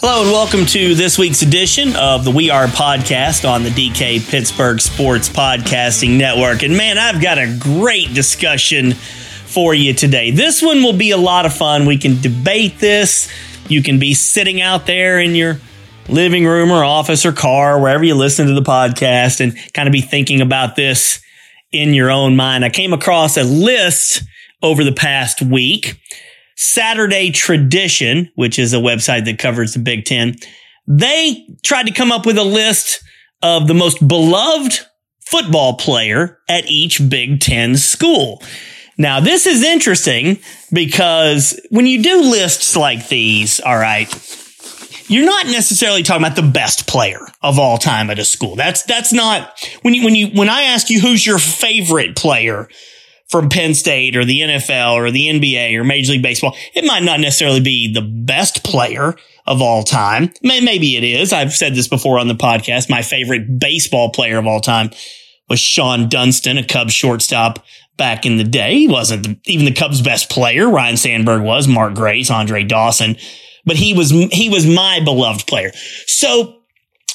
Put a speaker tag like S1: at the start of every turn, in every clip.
S1: Hello and welcome to this week's edition of the We Are podcast on the DK Pittsburgh Sports Podcasting Network. And man, I've got a great discussion for you today. This one will be a lot of fun. We can debate this. You can be sitting out there in your living room or office or car, wherever you listen to the podcast, and kind of be thinking about this in your own mind. I came across a list over the past week Saturday Tradition, which is a website that covers the Big Ten, they tried to come up with a list of the most beloved football player at each Big Ten school. Now, this is interesting because when you do lists like these, all right, you're not necessarily talking about the best player of all time at a school. That's that's not when you when you when I ask you who's your favorite player, from Penn State or the NFL or the NBA or Major League Baseball. It might not necessarily be the best player of all time. Maybe it is. I've said this before on the podcast. My favorite baseball player of all time was Shawon Dunston, a Cubs shortstop back in the day. He wasn't the, even the Cubs' best player. Ryne Sandberg was, Mark Grace, Andre Dawson, but he was, he was my beloved player. So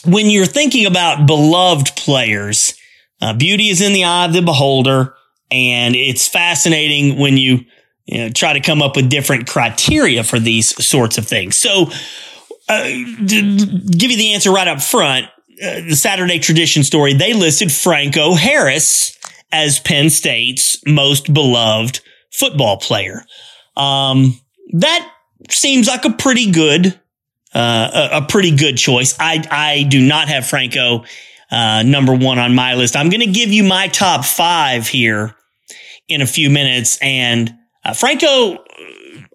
S1: when you're thinking about beloved players, uh, beauty is in the eye of the beholder. And it's fascinating when you, you know, try to come up with different criteria for these sorts of things. So, uh, give you the answer right up front, uh, the Saturday tradition story, they listed Franco Harris as Penn State's most beloved football player. Um, that seems like a pretty good, uh, a, a, pretty good choice. I, I do not have Franco, uh, number one on my list. I'm going to give you my top five here in a few minutes. And uh, Franco, uh,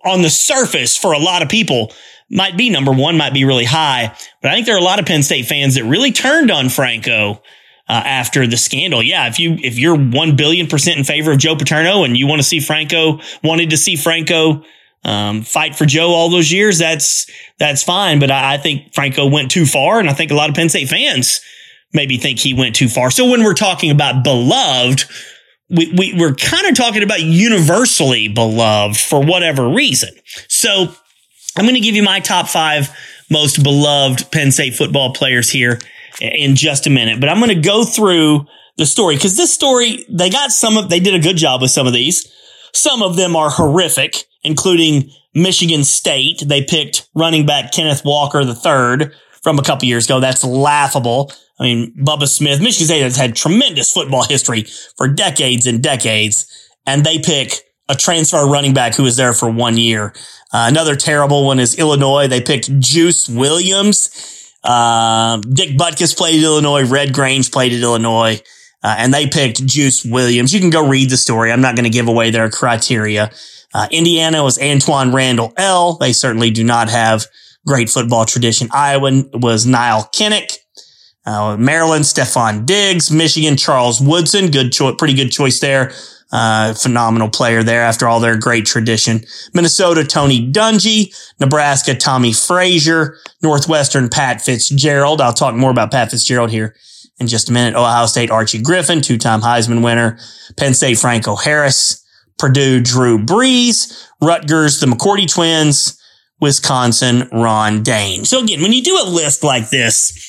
S1: on the surface, for a lot of people, might be number one, might be really high. But I think there are a lot of Penn State fans that really turned on Franco. Uh, after the scandal. Yeah, if you if you're one billion percent in favor of Joe Paterno and you want to see Franco, wanted to see Franco um, fight for Joe all those years, that's that's fine. But I, I, think Franco went too far, and I think a lot of Penn State fans maybe think he went too far. So when we're talking about beloved, we, we we're kind of talking about universally beloved for whatever reason. So I'm going to give you my top five most beloved Penn State football players here in just a minute, but I'm going to go through the story because this story, they got some of, they did a good job with some of these. Some of them are horrific, including Michigan State. They picked running back Kenneth Walker III from a couple years ago. That's laughable. I mean, Bubba Smith, Michigan State has had tremendous football history for decades and decades, and they pick a transfer running back who was there for one year. Uh, another terrible one is Illinois. They picked Juice Williams. Uh, Dick Butkus played at Illinois. Red Grange played at Illinois. Uh, and they picked Juice Williams. You can go read the story. I'm not going to give away their criteria. Uh, Indiana was Antwaan Randle El. They certainly do not have great football tradition. Iowa was Nile Kinnick. Uh, Maryland, Stefon Diggs, Michigan, Charles Woodson, good choice, pretty good choice there. Uh, phenomenal player there after all their great tradition. Minnesota, Tony Dungy, Nebraska, Tommie Frazier, Northwestern, Pat Fitzgerald. I'll talk more about Pat Fitzgerald here in just a minute. Ohio State, Archie Griffin, two-time Heisman winner. Penn State, Franco Harris, Purdue, Drew Brees, Rutgers, the McCourty twins, Wisconsin, Ron Dayne. So again, when you do a list like this,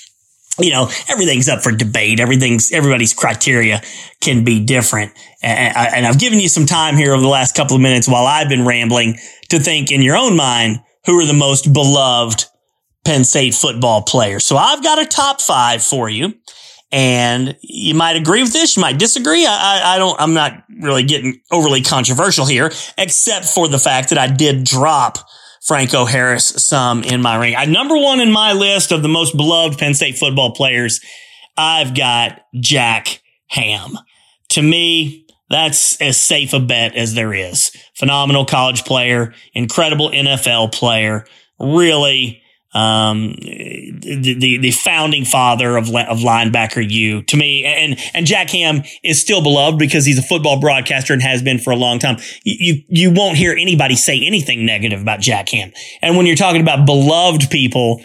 S1: you know, everything's up for debate. Everything's, everybody's criteria can be different. And, and I've given you some time here over the last couple of minutes while I've been rambling to think in your own mind, who are the most beloved Penn State football players. So I've got a top five for you. And you might agree with this. You might disagree. I, I, I don't, I'm not really getting overly controversial here, except for the fact that I did drop Franco Harris some in my ring. I number one in my list of the most beloved Penn State football players. I've got Jack Ham. To me, that's as safe a bet as there is. Phenomenal college player, incredible NFL player, really um, the, the, the founding father of of linebacker U to me, and and Jack Ham is still beloved because he's a football broadcaster and has been for a long time. You you won't hear anybody say anything negative about Jack Ham. And when you're talking about beloved people,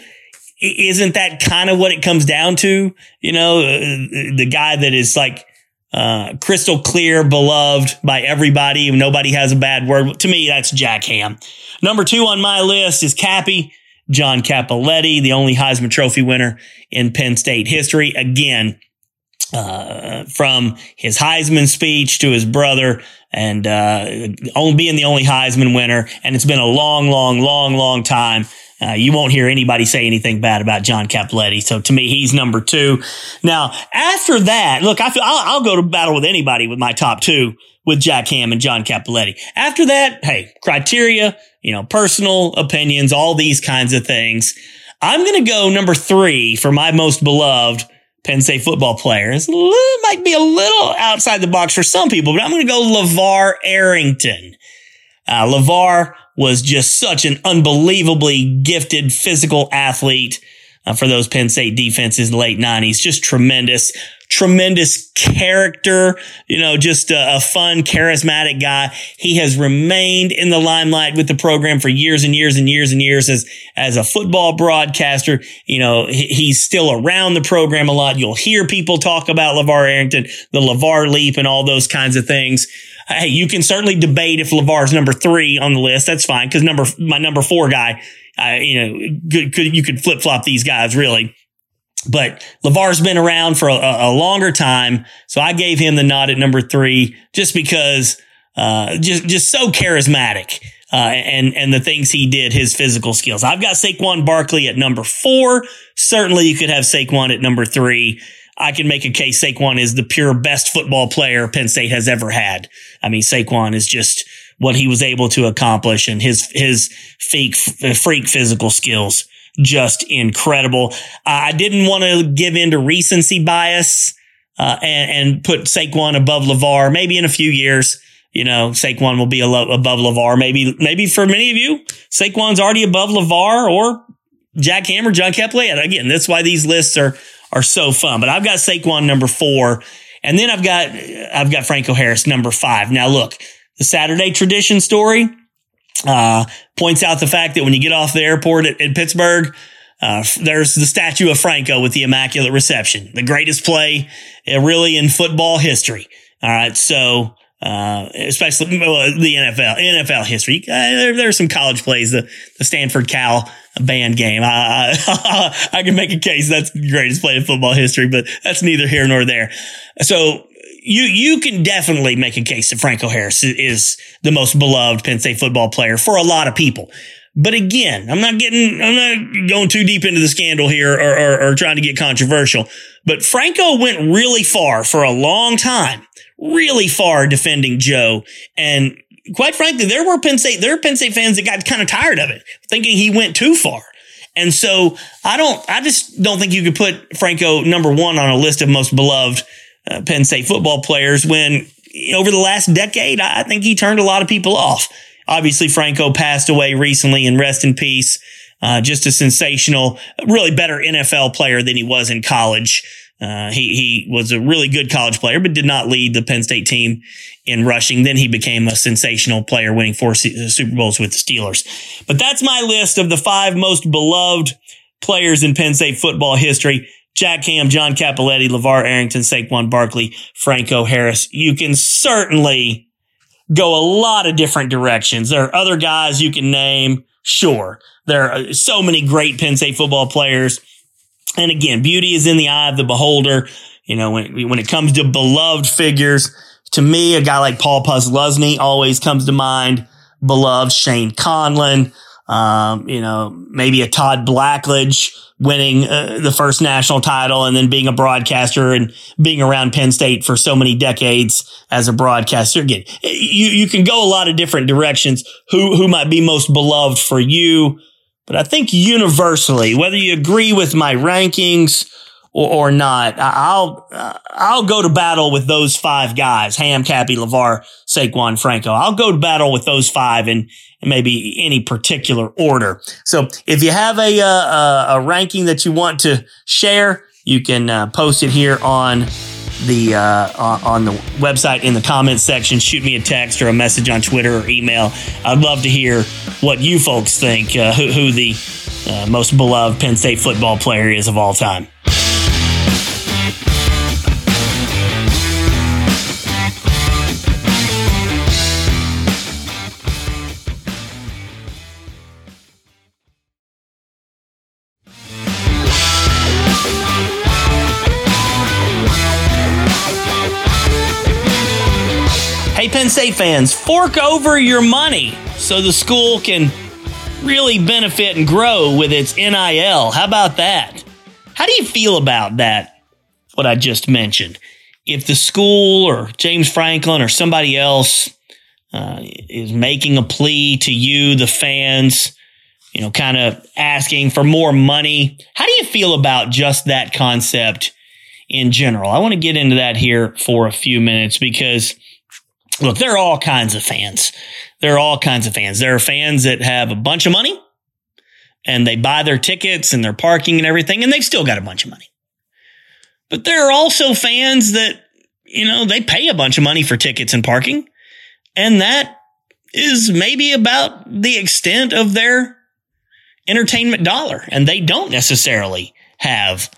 S1: isn't that kind of what it comes down to? You know, uh, the guy that is like. Uh, crystal clear, beloved by everybody. Nobody has a bad word. To me, that's Jack Ham. Number two on my list is Cappy John Cappelletti, the only Heisman Trophy winner in Penn State history. Again, uh, from his Heisman speech to his brother and uh, being the only Heisman winner. And it's been a long, long, long, long time. Uh, you won't hear anybody say anything bad about John Cappelletti. So to me, he's number two. Now, after that, look, I feel, I'll, I'll go to battle with anybody with my top two with Jack Ham and John Cappelletti. After that, hey, criteria, you know, personal opinions, all these kinds of things. I'm going to go number three for my most beloved Penn State football player. It might be a little outside the box for some people, but I'm going to go LeVar Arrington. Uh, LeVar was just such an unbelievably gifted physical athlete Uh, for those Penn State defenses in the late 90s. Just tremendous tremendous character, you know, just a, a, fun, charismatic guy. He has remained in the limelight with the program for years and years and years and years as, as a football broadcaster. You know, he, he's still around the program a lot. You'll hear people talk about LeVar Arrington, the LeVar leap and all those kinds of things. Hey, you can certainly debate if LeVar's number three on the list. That's fine. Cause number, my number four guy, you know, could, could, you could flip flop these guys really. But LeVar's been around for a, a, longer time. So I gave him the nod at number three just because, uh, just, just so charismatic. Uh, and, and the things he did, his physical skills. I've got Saquon Barkley at number four. Certainly you could have Saquon at number three. I can make a case Saquon is the pure best football player Penn State has ever had. I mean, Saquon is just what he was able to accomplish and his, his freak, freak physical skills just incredible. I didn't want to give in to recency bias uh, and, and put Saquon above LeVar. Maybe in a few years, you know, Saquon will be lo- above LeVar. Maybe, maybe for many of you, Saquon's already above LeVar or Jack Hammer, John Kepley. And again, that's why these lists are, are so fun. But I've got Saquon number four. And then I've got, I've got Franco Harris number five. Now look, the Saturday tradition story, uh, points out the fact that when you get off the airport at, at Pittsburgh, uh, there's the statue of Franco with the Immaculate Reception, the greatest play uh, really in football history. All right. So, uh, especially the NFL, NFL history. Uh, there, there's some college plays, the, the Stanford Cal band game. I, I, I can make a case that's the greatest play in football history, but that's neither here nor there. So you you can definitely make a case that Franco Harris is the most beloved Penn State football player for a lot of people. But again, I'm not getting, I'm not going too deep into the scandal here or, or, or trying to get controversial. But Franco went really far for a long time, really far defending Joe. And quite frankly, there were Penn State, there are Penn State fans that got kind of tired of it, thinking he went too far. And so I don't, I just don't think you could put Franco number one on a list of most beloved uh, Penn State football players when over the last decade, I think he turned a lot of people off. Obviously, Franco passed away recently and rest in peace. Uh, just a sensational, really better NFL player than he was in college. Uh, he, he was a really good college player, but did not lead the Penn State team in rushing. Then he became a sensational player, winning four Super Bowls with the Steelers. But that's my list of the five most beloved players in Penn State football history. Jack Ham, John Cappelletti, LeVar Arrington, Saquon Barkley, Franco Harris. You can certainly go a lot of different directions. There are other guys you can name. Sure. There are so many great Penn State football players. And again, beauty is in the eye of the beholder. You know, when, when it comes to beloved figures, to me, a guy like Paul Posluszny always comes to mind. Beloved Shane Conlan, um, you know, maybe a Todd Blackledge winning uh, the first national title and then being a broadcaster and being around Penn State for so many decades as a broadcaster. Again, you, you can go a lot of different directions. Who, who might be most beloved for you? But I think universally, whether you agree with my rankings or, or not, I'll, I'll go to battle with those five guys, Ham, Cappy, LeVar, Saquon, Franco. I'll go to battle with those five and, maybe any particular order. So if you have a, uh, a ranking that you want to share, you can uh, post it here on the uh, on the website in the comments section. Shoot me a text or a message on Twitter or email. I'd love to hear what you folks think. Uh, who, who, the uh, most beloved Penn State football player is of all time. Fans, fork over your money so the school can really benefit and grow with its NIL. How about that? How do you feel about that? What I just mentioned. If the school or James Franklin or somebody else uh, is making a plea to you, the fans, you know, kind of asking for more money, how do you feel about just that concept in general? I want to get into that here for a few minutes because look, there are all kinds of fans. There are all kinds of fans. There are fans that have a bunch of money and they buy their tickets and their parking and everything, and they've still got a bunch of money. But there are also fans that, you know, they pay a bunch of money for tickets and parking, and that is maybe about the extent of their entertainment dollar, and they don't necessarily have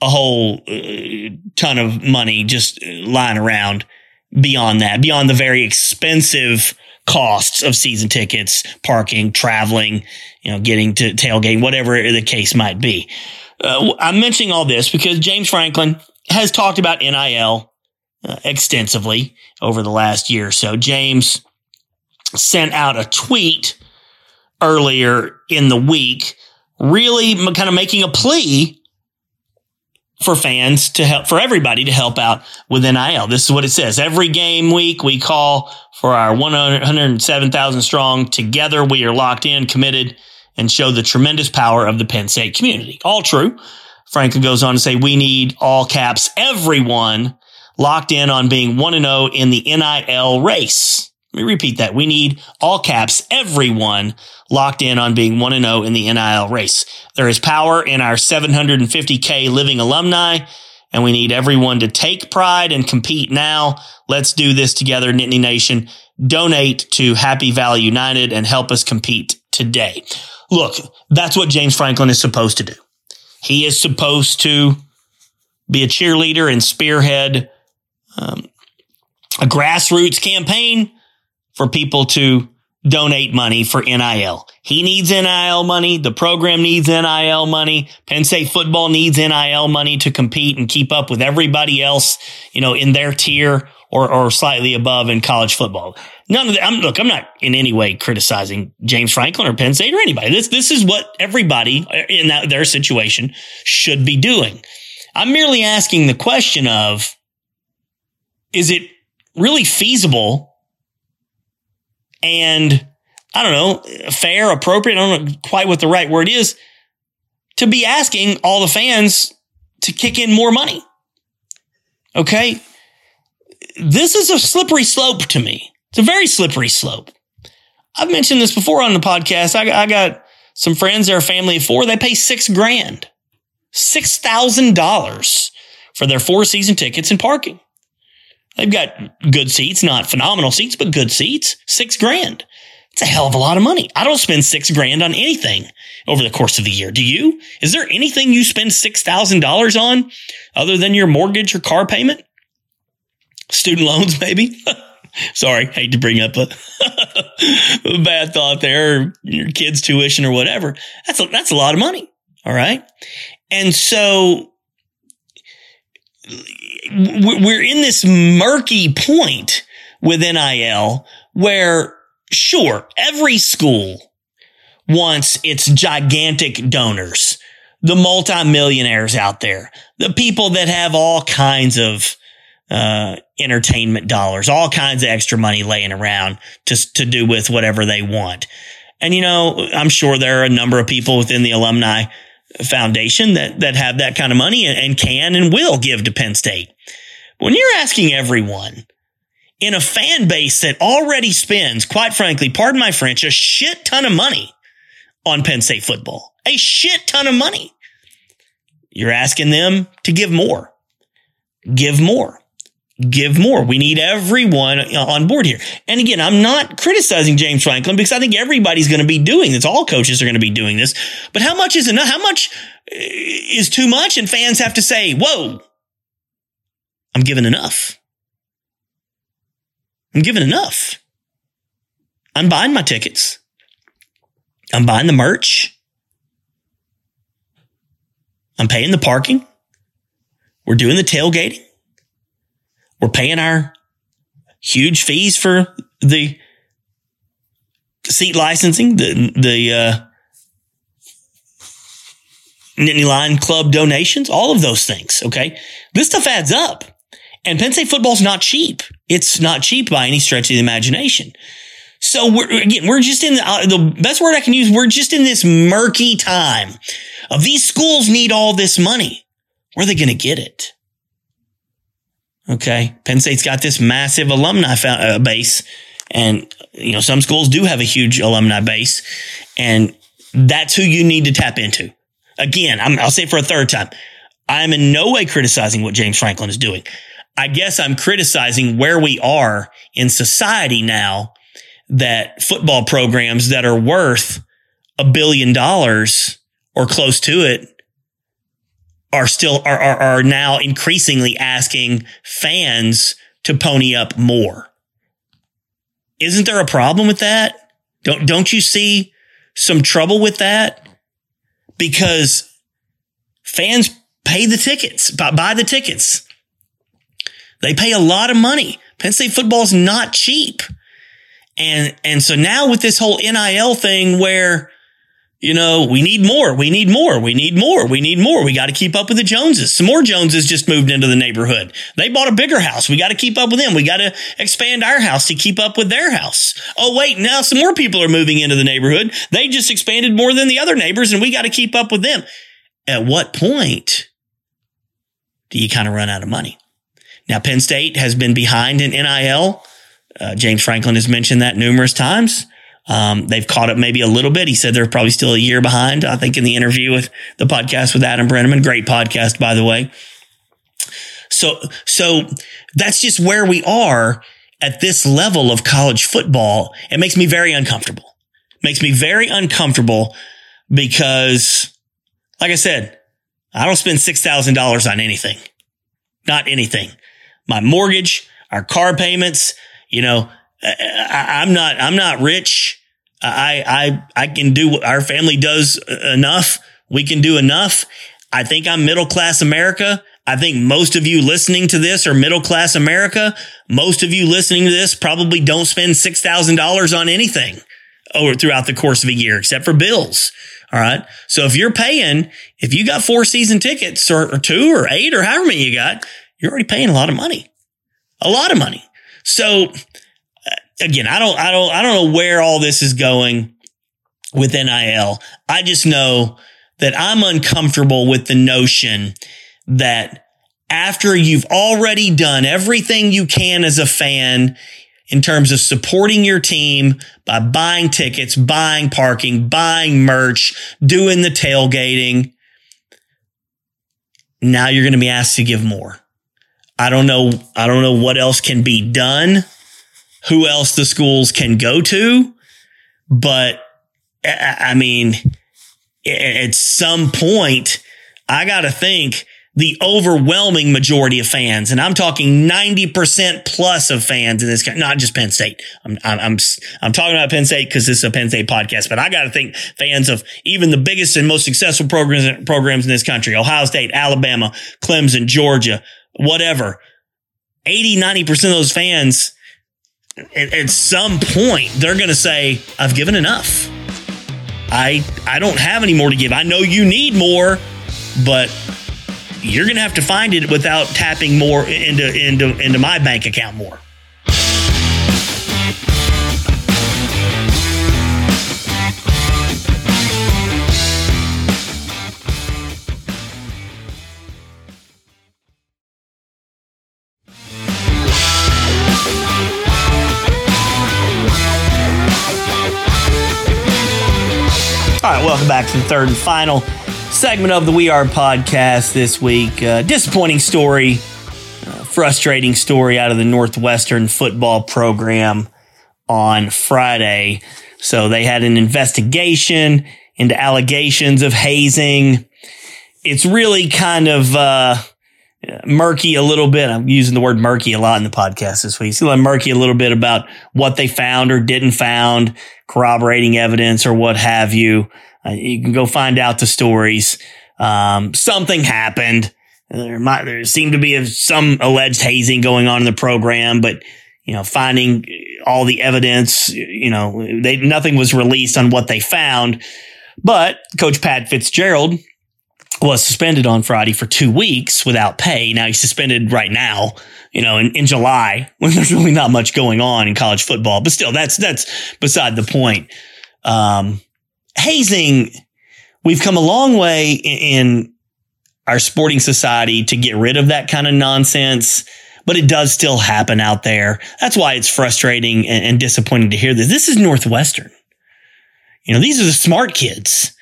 S1: a whole uh, ton of money just lying around beyond that, beyond the very expensive costs of season tickets, parking, traveling, you know, getting to tailgating, whatever the case might be. Uh, I'm mentioning all this because James Franklin has talked about NIL uh, extensively over the last year or so. James sent out a tweet earlier in the week, really kind of making a plea for fans to help, for everybody to help out with NIL. This is what it says. Every game week, we call for our 107,000 strong. Together, we are locked in, committed, and show the tremendous power of the Penn State community. All true. Franklin goes on to say, we need all caps, everyone locked in on being 1 0 in the NIL race. Let me repeat that. We need all caps, everyone locked in on being 1 0 in the NIL race. There is power in our 750K living alumni, and we need everyone to take pride and compete now. Let's do this together, Nittany Nation. Donate to Happy Valley United and help us compete today. Look, that's what James Franklin is supposed to do. He is supposed to be a cheerleader and spearhead um, a grassroots campaign for people to donate money for NIL. He needs NIL money. The program needs NIL money. Penn State football needs NIL money to compete and keep up with everybody else, you know, in their tier or, or slightly above in college football. None of that. I'm, look, I'm not in any way criticizing James Franklin or Penn State or anybody. This, this is what everybody in that, their situation should be doing. I'm merely asking the question of, is it really feasible and I don't know, fair, appropriate. I don't know quite what the right word is to be asking all the fans to kick in more money. Okay. This is a slippery slope to me. It's a very slippery slope. I've mentioned this before on the podcast. I, I got some friends, they're a family of four. They pay six grand, $6,000 for their four season tickets and parking. They've got good seats, not phenomenal seats, but good seats. Six grand. It's a hell of a lot of money. I don't spend six grand on anything over the course of the year. Do you? Is there anything you spend $6,000 on other than your mortgage or car payment? Student loans, maybe? Sorry, hate to bring up a, bad thought there, your kid's tuition or whatever. That's a, that's a lot of money. All right. And so we're in this murky point with NIL where sure, every school wants its gigantic donors, the multimillionaires out there, the people that have all kinds of uh, entertainment dollars, all kinds of extra money laying around to, to do with whatever they want. And, you know, I'm sure there are a number of people within the alumni foundation that, that have that kind of money and, and can and will give to Penn State. When you're asking everyone in a fan base that already spends, quite frankly, pardon my French, a shit ton of money on Penn State football, a shit ton of money. You're asking them to give more, give more give more. We need everyone on board here. And again, I'm not criticizing James Franklin because I think everybody's going to be doing this. All coaches are going to be doing this. But how much is enough? How much uh, is too much? And fans have to say, whoa, I'm giving enough. I'm giving enough. I'm buying my tickets. I'm buying the merch. I'm paying the parking. We're doing the tailgating. We're paying our huge fees for the seat licensing, the the uh, Nittany Lion Club donations, all of those things. Okay, this stuff adds up, and Penn State football's not cheap. It's not cheap by any stretch of the imagination. So we're again, we're just in the, uh, the best word I can use. We're just in this murky time of these schools need all this money. Where are they going to get it? Okay. Penn State's got this massive alumni uh, base and, you know, some schools do have a huge alumni base and that's who you need to tap into. Again, i will say it for a third time. I'm in no way criticizing what James Franklin is doing. I guess I'm criticizing where we are in society now that football programs that are worth a billion dollars or close to it are still are, are, are now increasingly asking fans to pony up more. Isn't there a problem with that? Don't don't you see some trouble with that? Because fans pay the tickets, buy the tickets. They pay a lot of money. Penn State football is not cheap. And, and so now with this whole NIL thing where you know, we need more. We need more. We need more. We need more. We got to keep up with the Joneses. Some more Joneses just moved into the neighborhood. They bought a bigger house. We got to keep up with them. We got to expand our house to keep up with their house. Oh, wait. Now some more people are moving into the neighborhood. They just expanded more than the other neighbors and we got to keep up with them. At what point do you kind of run out of money? Now, Penn State has been behind in NIL. Uh, James Franklin has mentioned that numerous times. Um, they've caught up maybe a little bit. He said they're probably still a year behind. I think in the interview with the podcast with Adam Breneman, great podcast, by the way. So, so that's just where we are at this level of college football. It makes me very uncomfortable. Makes me very uncomfortable because, like I said, I don't spend $6,000 on anything. Not anything. My mortgage, our car payments, you know, I, am not, I'm not rich. I, I, I can do what our family does enough. We can do enough. I think I'm middle class America. I think most of you listening to this are middle class America. Most of you listening to this probably don't spend $6,000 on anything over throughout the course of a year, except for bills. All right. So if you're paying, if you got four season tickets or, or two or eight or however many you got, you're already paying a lot of money, a lot of money. So again, I don't, I don't, I don't know where all this is going with NIL. I just know that I'm uncomfortable with the notion that after you've already done everything you can as a fan in terms of supporting your team by buying tickets, buying parking, buying merch, doing the tailgating, now you're going to be asked to give more. I don't know. I don't know what else can be done who else the schools can go to. But I mean, at some point, I got to think the overwhelming majority of fans, and I'm talking 90% plus of fans in this country, not just Penn State. I'm, I'm, I'm, I'm talking about Penn State because this is a Penn State podcast, but I got to think fans of even the biggest and most successful programs, programs in this country, Ohio State, Alabama, Clemson, Georgia, whatever. 80, 90% of those fans at, at some point they're going to say, "I've given enough. I I don't have any more to give. I know you need more, but." You're going to have to find it without tapping more into into into my bank account more. Welcome back to the third and final segment of the We Are podcast this week. Uh, disappointing story, uh, frustrating story out of the Northwestern football program on Friday. So they had an investigation into allegations of hazing. It's really kind of uh, murky a little bit. I'm using the word murky a lot in the podcast this week. It's a little murky a little bit about what they found or didn't found corroborating evidence or what have you. Uh, you can go find out the stories. Um, something happened. There might, there seemed to be some alleged hazing going on in the program, but you know, finding all the evidence. You know, they nothing was released on what they found, but Coach Pat Fitzgerald was suspended on Friday for two weeks without pay. Now he's suspended right now, you know, in, in July when there's really not much going on in college football. But still, that's that's beside the point. Um, hazing, we've come a long way in, our sporting society to get rid of that kind of nonsense but it does still happen out there. That's why it's frustrating and, and disappointing to hear this. This is Northwestern. You know, these are the smart kids.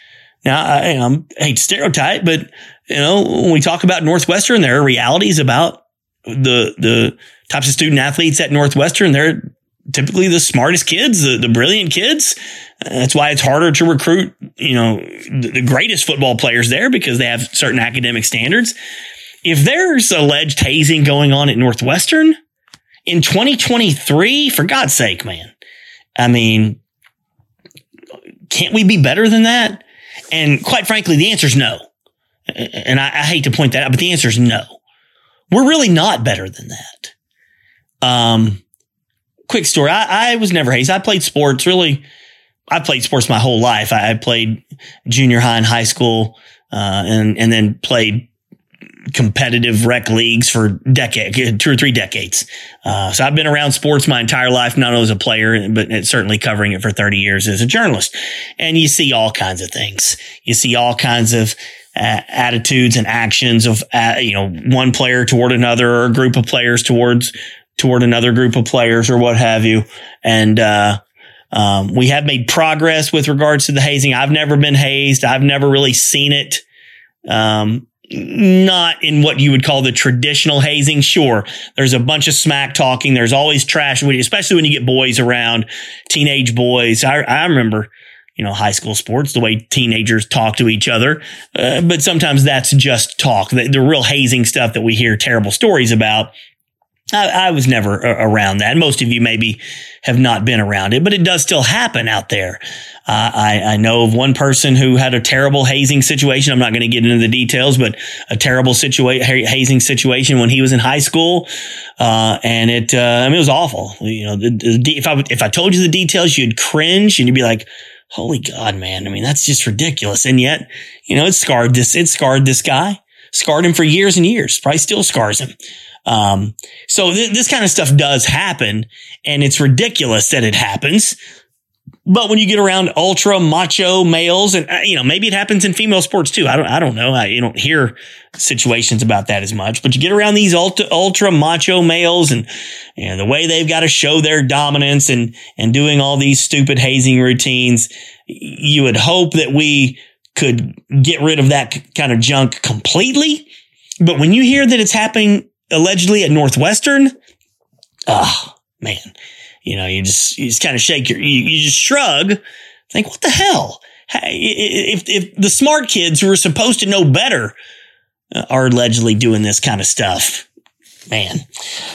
S1: Now, I, I'm, I hate stereotype, but you know, when we talk about Northwestern, there are realities about the the types of student athletes at Northwestern. They're typically the smartest kids, the, the brilliant kids. That's why it's harder to recruit, you know, the, greatest football players there because they have certain academic standards if there's alleged hazing going on at Northwestern in 2023, for God's sake, man. I mean, can't we be better than that? And quite frankly, the answer is no. And I, I, hate to point that out, but the answer is no. We're really not better than that. Um, quick story. I, I was never hazed. I played sports really. I played sports my whole life. I, I played junior high and high school, uh, and, and then played competitive rec leagues for decade, two or three decades. Uh, so I've been around sports my entire life, not only as a player, but certainly covering it for 30 years as a journalist. And you see all kinds of things. You see all kinds of uh, attitudes and actions of, uh, you know, one player toward another or a group of players towards, toward another group of players or what have you. And, uh, um, we have made progress with regards to the hazing. I've never been hazed. I've never really seen it. Um, not in what you would call the traditional hazing. Sure, there's a bunch of smack talking. There's always trash, especially when you get boys around, teenage boys. I, I remember, you know, high school sports, the way teenagers talk to each other. Uh, but sometimes that's just talk. The, the real hazing stuff that we hear terrible stories about I, I, was never around that. Most of you maybe have not been around it, but it does still happen out there. Uh, I, I, know of one person who had a terrible hazing situation. I'm not going to get into the details, but a terrible situation, hazing situation when he was in high school. Uh, and it, uh, I mean, it was awful. You know, the, the, if I, if I told you the details, you'd cringe and you'd be like, holy God, man. I mean, that's just ridiculous. And yet, you know, it scarred this, it scarred this guy, scarred him for years and years, probably still scars him. Um, so th- this kind of stuff does happen and it's ridiculous that it happens. But when you get around ultra macho males and, uh, you know, maybe it happens in female sports too. I don't, I don't know. I, you don't hear situations about that as much, but you get around these ultra, ultra macho males and, know, the way they've got to show their dominance and, and doing all these stupid hazing routines. You would hope that we could get rid of that kind of junk completely. But when you hear that it's happening allegedly at Northwestern. Oh man, you know, you just you just kind of shake your, you, you just shrug, think, what the hell? Hey, if if the smart kids who are supposed to know better uh, are allegedly doing this kind of stuff, man.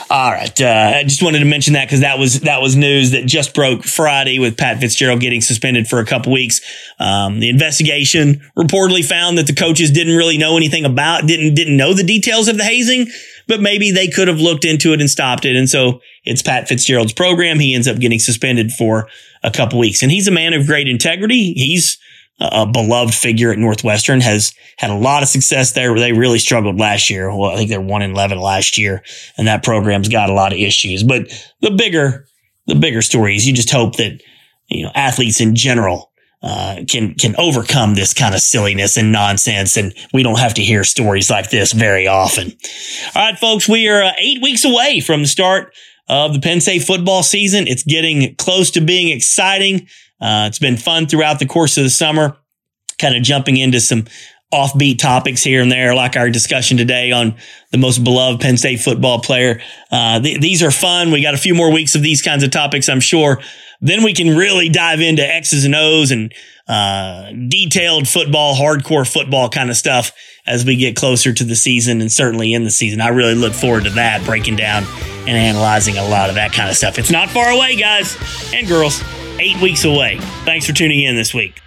S1: All right, uh, I just wanted to mention that because that was that was news that just broke Friday with Pat Fitzgerald getting suspended for a couple weeks. Um, the investigation reportedly found that the coaches didn't really know anything about didn't didn't know the details of the hazing but maybe they could have looked into it and stopped it. And so it's Pat Fitzgerald's program. He ends up getting suspended for a couple weeks. And he's a man of great integrity. He's a beloved figure at Northwestern, has had a lot of success there. They really struggled last year. Well, I think they're one in 11 last year and that program's got a lot of issues. But the bigger, the bigger story is you just hope that, you know, athletes in general uh, can can overcome this kind of silliness and nonsense, and we don't have to hear stories like this very often. All right, folks, we are uh, eight weeks away from the start of the Penn State football season. It's getting close to being exciting. Uh, it's been fun throughout the course of the summer, kind of jumping into some offbeat topics here and there, like our discussion today on the most beloved Penn State football player. Uh, th- these are fun. We got a few more weeks of these kinds of topics, I'm sure. Then we can really dive into X's and O's and uh, detailed football, hardcore football kind of stuff as we get closer to the season and certainly in the season. I really look forward to that, breaking down and analyzing a lot of that kind of stuff. It's not far away, guys and girls. Eight weeks away. Thanks for tuning in this week.